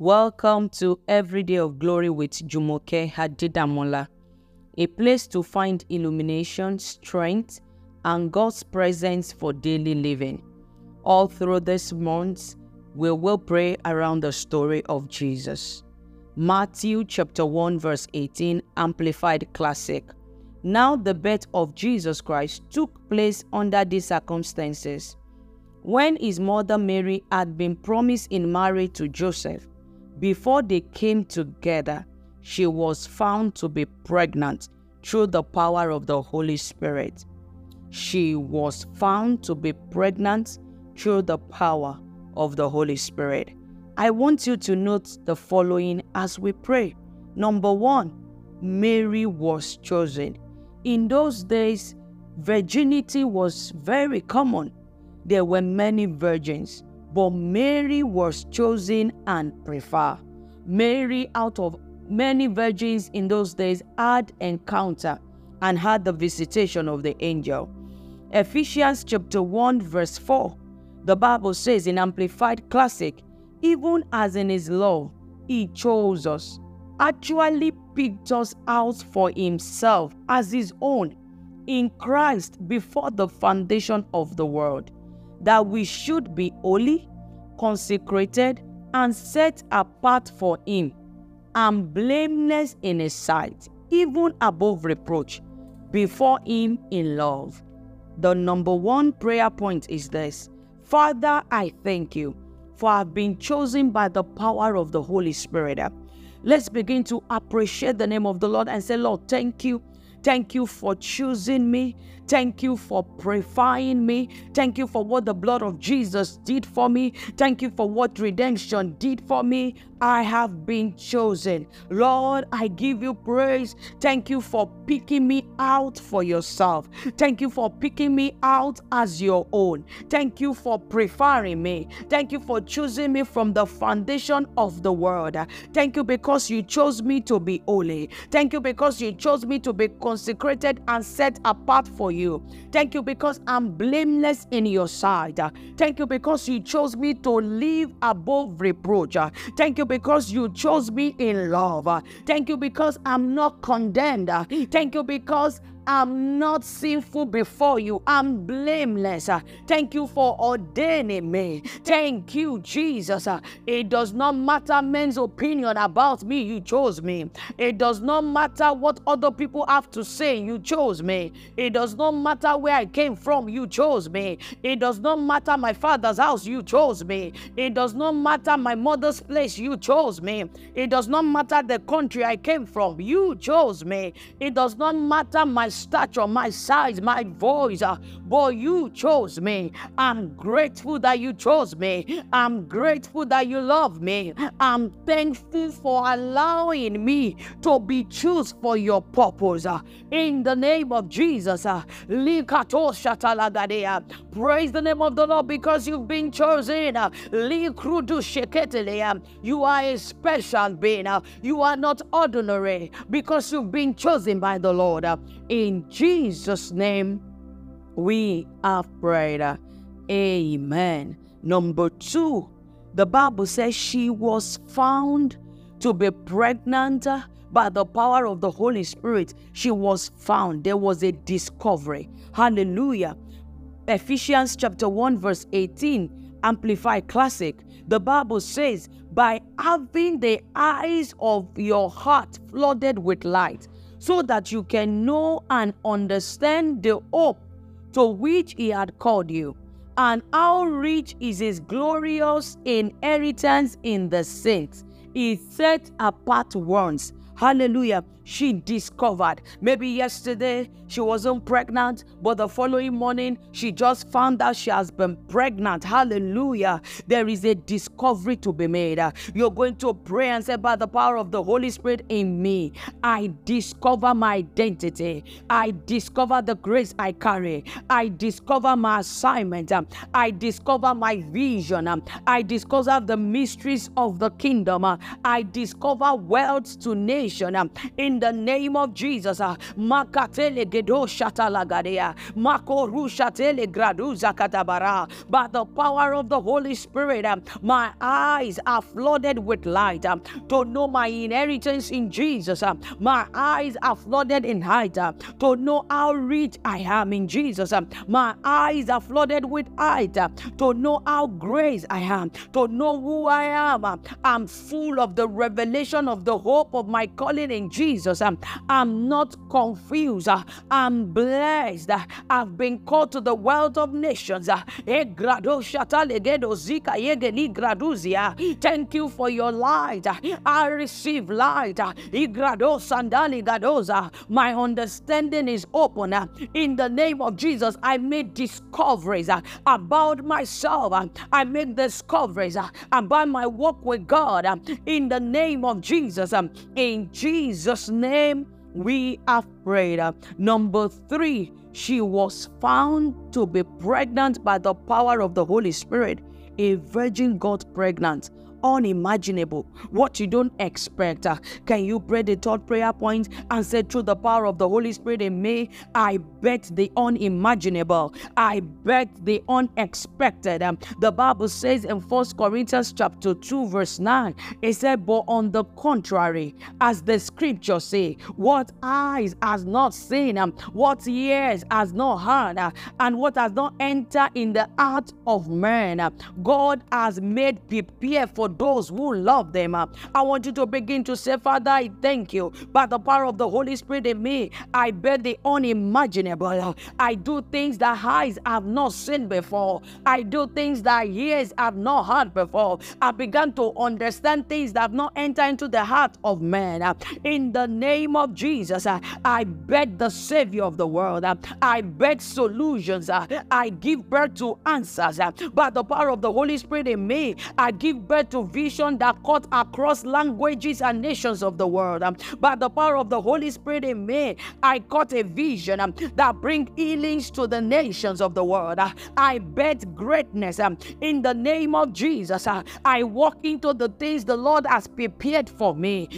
Welcome to Every Day of Glory with Jumoke Hadidamola, a place to find illumination, strength, and God's presence for daily living. All through this month, we will pray around the story of Jesus. Matthew chapter 1 verse 18 Amplified Classic. Now the birth of Jesus Christ took place under these circumstances. When his mother Mary had been promised in marriage to Joseph, before they came together, she was found to be pregnant through the power of the Holy Spirit. She was found to be pregnant through the power of the Holy Spirit. I want you to note the following as we pray. Number one, Mary was chosen. In those days, virginity was very common. There were many virgins but Mary was chosen and preferred. Mary, out of many virgins in those days, had encounter and had the visitation of the angel. Ephesians chapter 1, verse 4, the Bible says in Amplified Classic, even as in his law, he chose us, actually picked us out for himself as his own in Christ before the foundation of the world that we should be holy, consecrated, and set apart for Him, and blameless in His sight, even above reproach, before Him in love. The number one prayer point is this Father, I thank you for I've been chosen by the power of the Holy Spirit. Let's begin to appreciate the name of the Lord and say, Lord, thank you Thank you for choosing me. Thank you for purifying me. Thank you for what the blood of Jesus did for me. Thank you for what redemption did for me. I have been chosen. Lord, I give you praise. Thank you for picking me out for yourself. Thank you for picking me out as your own. Thank you for preferring me. Thank you for choosing me from the foundation of the world. Thank you because you chose me to be holy. Thank you because you chose me to be consecrated and set apart for you. Thank you because I'm blameless in your sight. Thank you because you chose me to live above reproach. Thank you because you chose me in love. Thank you because I'm not condemned. Thank you because I'm not sinful before you. I'm blameless. Uh, thank you for ordaining me. Thank you, Jesus. Uh, it does not matter men's opinion about me. You chose me. It does not matter what other people have to say. You chose me. It does not matter where I came from. You chose me. It does not matter my father's house. You chose me. It does not matter my mother's place. You chose me. It does not matter the country I came from. You chose me. It does not matter my stature, my size, my voice. Uh, but you chose me. I'm grateful that you chose me. I'm grateful that you love me. I'm thankful for allowing me to be chosen for your purpose. Uh, in the name of Jesus. Uh, praise the name of the Lord because you've been chosen. You are a special being. You are not ordinary because you've been chosen by the Lord. Uh, in Jesus' name, we have prayed. Amen. Number two, the Bible says she was found to be pregnant by the power of the Holy Spirit. She was found. There was a discovery. Hallelujah. Ephesians chapter 1, verse 18, Amplified Classic. The Bible says, by having the eyes of your heart flooded with light, so that you can know and understand the hope to which he had called you, and how rich is his glorious inheritance in the saints. He set apart ones. Hallelujah she discovered. Maybe yesterday she wasn't pregnant, but the following morning she just found out she has been pregnant. Hallelujah. There is a discovery to be made. You're going to pray and say, By the power of the Holy Spirit in me, I discover my identity. I discover the grace I carry. I discover my assignment. I discover my vision. I discover the mysteries of the kingdom. I discover wealth to nation. In in the name of Jesus. uh, Makatele gedo shatalagadia. Makoru shatele graduza katabara. By the power of the Holy Spirit, um, my eyes are flooded with light um, to know my inheritance in Jesus. My eyes are flooded in height to know how rich I am in Jesus. My eyes are flooded with height to know how great I am, to know who I am. I'm full of the revelation of the hope of my calling in Jesus. Um, I'm not confused. uh, I'm blessed. uh, I've been called to the world of nations. uh. Thank you for your light. I receive light. My understanding is open. In the name of Jesus, I made discoveries about myself. I make discoveries about my walk with God. In the name of Jesus, um, in Jesus' name, we have prayed. Number three, she was found to be pregnant by the power of the Holy Spirit. A virgin got pregnant. Unimaginable. What you don't expect. Uh, Can you pray the third prayer point and say, through the power of the Holy Spirit in me, I bet the unimaginable. I bet the unexpected. Um, the Bible says in First Corinthians chapter 2, verse 9, it said, But on the contrary, as the scripture say, what eyes has not seen, um, what ears has not heard, uh, and what has not entered in the heart of man, uh, God has made prepare for those who love them. I want you to begin to say, Father, I thank you. By the power of the Holy Spirit in me, I bear the unimaginable. I do things that eyes have not seen before. I do things that ears have not heard before. I began to understand things that have not entered into the heart of man. In the name of Jesus, I bet the Savior of the world. I bet solutions. I give birth to answers. By the power of the Holy Spirit in me, I give birth to vision that cut across languages and nations of the world. um, By the power of the Holy Spirit in me, I cut a vision um, that bring healings to the nations of the world. Uh, I bet greatness um, in the name of Jesus. uh, I walk into the things the Lord has prepared for me.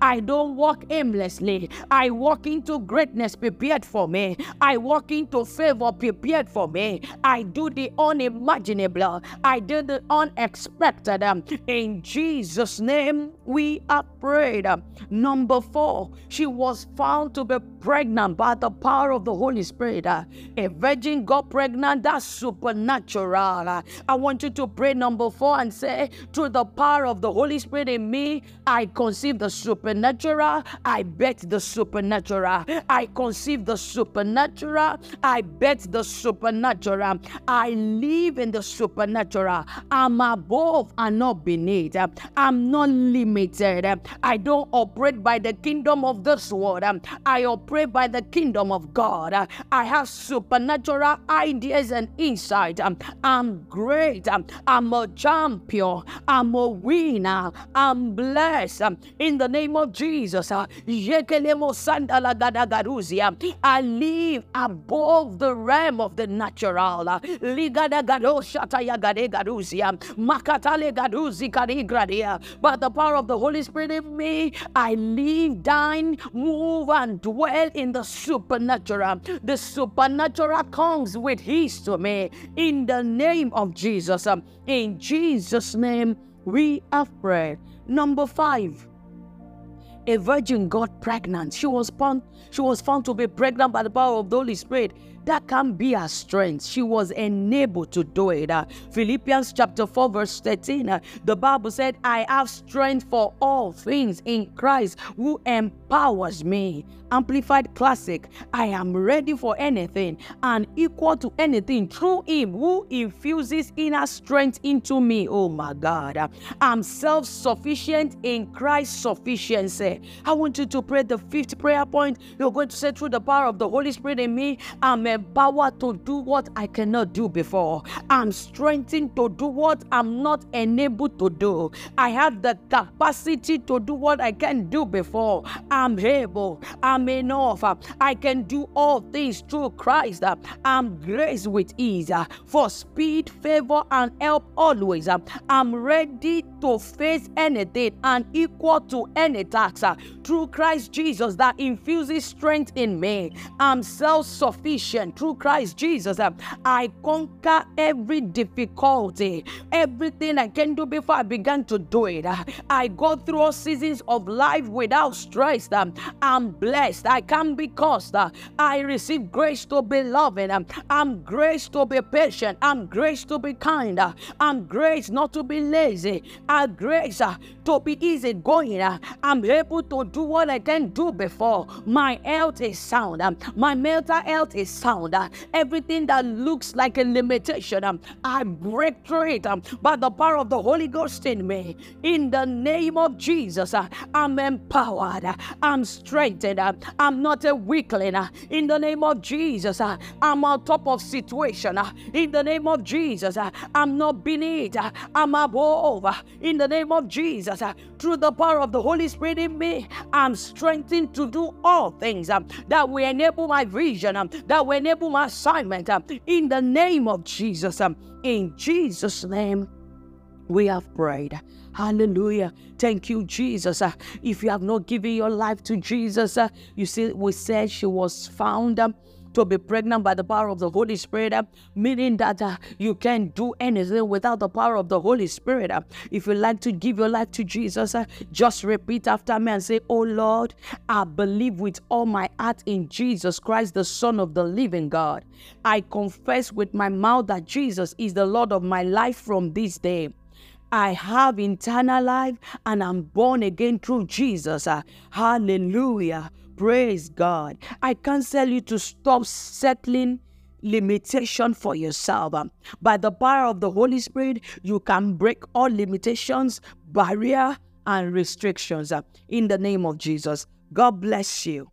I don't walk aimlessly. I walk into greatness prepared for me. I walk into favor prepared for me. I do the unimaginable. I did the unexpected. Um, In Jesus' name, we are prayed. Um, Number four, she was found to be pregnant by the power of the Holy Spirit. Uh, A virgin got pregnant. That's supernatural. Uh, I want you to pray number four and say, through the power of the Holy Spirit in me, I conceive the supernatural. I bet the supernatural. I conceive the supernatural. I bet the supernatural. I live in the supernatural. I'm above and not beneath. I'm not limited. I don't operate by the kingdom of this world. I operate by the kingdom of God. I have supernatural ideas and insight. I'm great. I'm a champion. I'm a winner. I'm blessed. In the name of Jesus. I live above the realm of the natural. Gade garuzia. Makatale gaduzi karigradia. By the power of the Holy Spirit in me, I live, dine, move, and dwell in the supernatural. The supernatural comes with his to me. In the name of Jesus. In Jesus' name, we have prayed. Number five a virgin got pregnant. She was found, she was found to be pregnant by the power of the Holy Spirit. That can be her strength. She was enabled to do it. Uh, Philippians chapter 4, verse 13. uh, the Bible said, I have strength for all things in Christ who empowers me. Amplified Classic. I am ready for anything and equal to anything through Him who infuses inner strength into me. Oh my God. Uh, I'm self sufficient in Christ's sufficiency. I want you to pray the fifth prayer point. You're going to say, through the power of the Holy Spirit in me, I'm empowered to do what I cannot do before. I'm strengthened to do what I'm not enabled to do. I have the capacity to do what I can do before. I'm able. I'm enough. I can do all things through Christ. I'm graced with ease for speed, favor, and help always. I'm ready to face anything and equal to any tax uh, through Christ Jesus that infuses strength in me. I'm self sufficient through Christ Jesus. Um, I conquer every difficulty, everything I can do before I began to do it. Uh, I go through all seasons of life without stress. Um, I'm blessed. I can be cursed. Uh, I receive grace to be loving. Um, I'm grace to be patient. I'm grace to be kind. I'm grace not to be lazy. I'm grace uh, to be easy going. Uh, I'm able to do what I can do before. My health is sound. Um, my mental health is sound. Uh, everything that looks like a limitation, um, I break through it um, by the power of the Holy Ghost in me. In the name of Jesus, I'm empowered. I'm strengthened. I'm not a weakling. In the name of Jesus, I'm on top of situation. In the name of Jesus, I'm not beneath. I'm above. In the name of Jesus, through the power of the Holy Spirit in me, I'm strengthened to do all things that will enable my vision, that will enable my assignment. In the name of Jesus, in Jesus' name, we have prayed. Hallelujah. Thank you, Jesus. Uh, if you have not given your life to Jesus, uh, you see, we said she was found. Um, to be pregnant by the power of the Holy Spirit, uh, meaning that uh, you can't do anything without the power of the Holy Spirit. Uh, if you like to give your life to Jesus, uh, just repeat after me and say, Oh Lord, I believe with all my heart in Jesus Christ, the Son of the living God. I confess with my mouth that Jesus is the Lord of my life from this day. I have eternal life and I'm born again through Jesus. Uh, hallelujah. Praise God. I cancel you to stop settling limitation for yourself. By the power of the Holy Spirit, you can break all limitations, barrier, and restrictions in the name of Jesus. God bless you.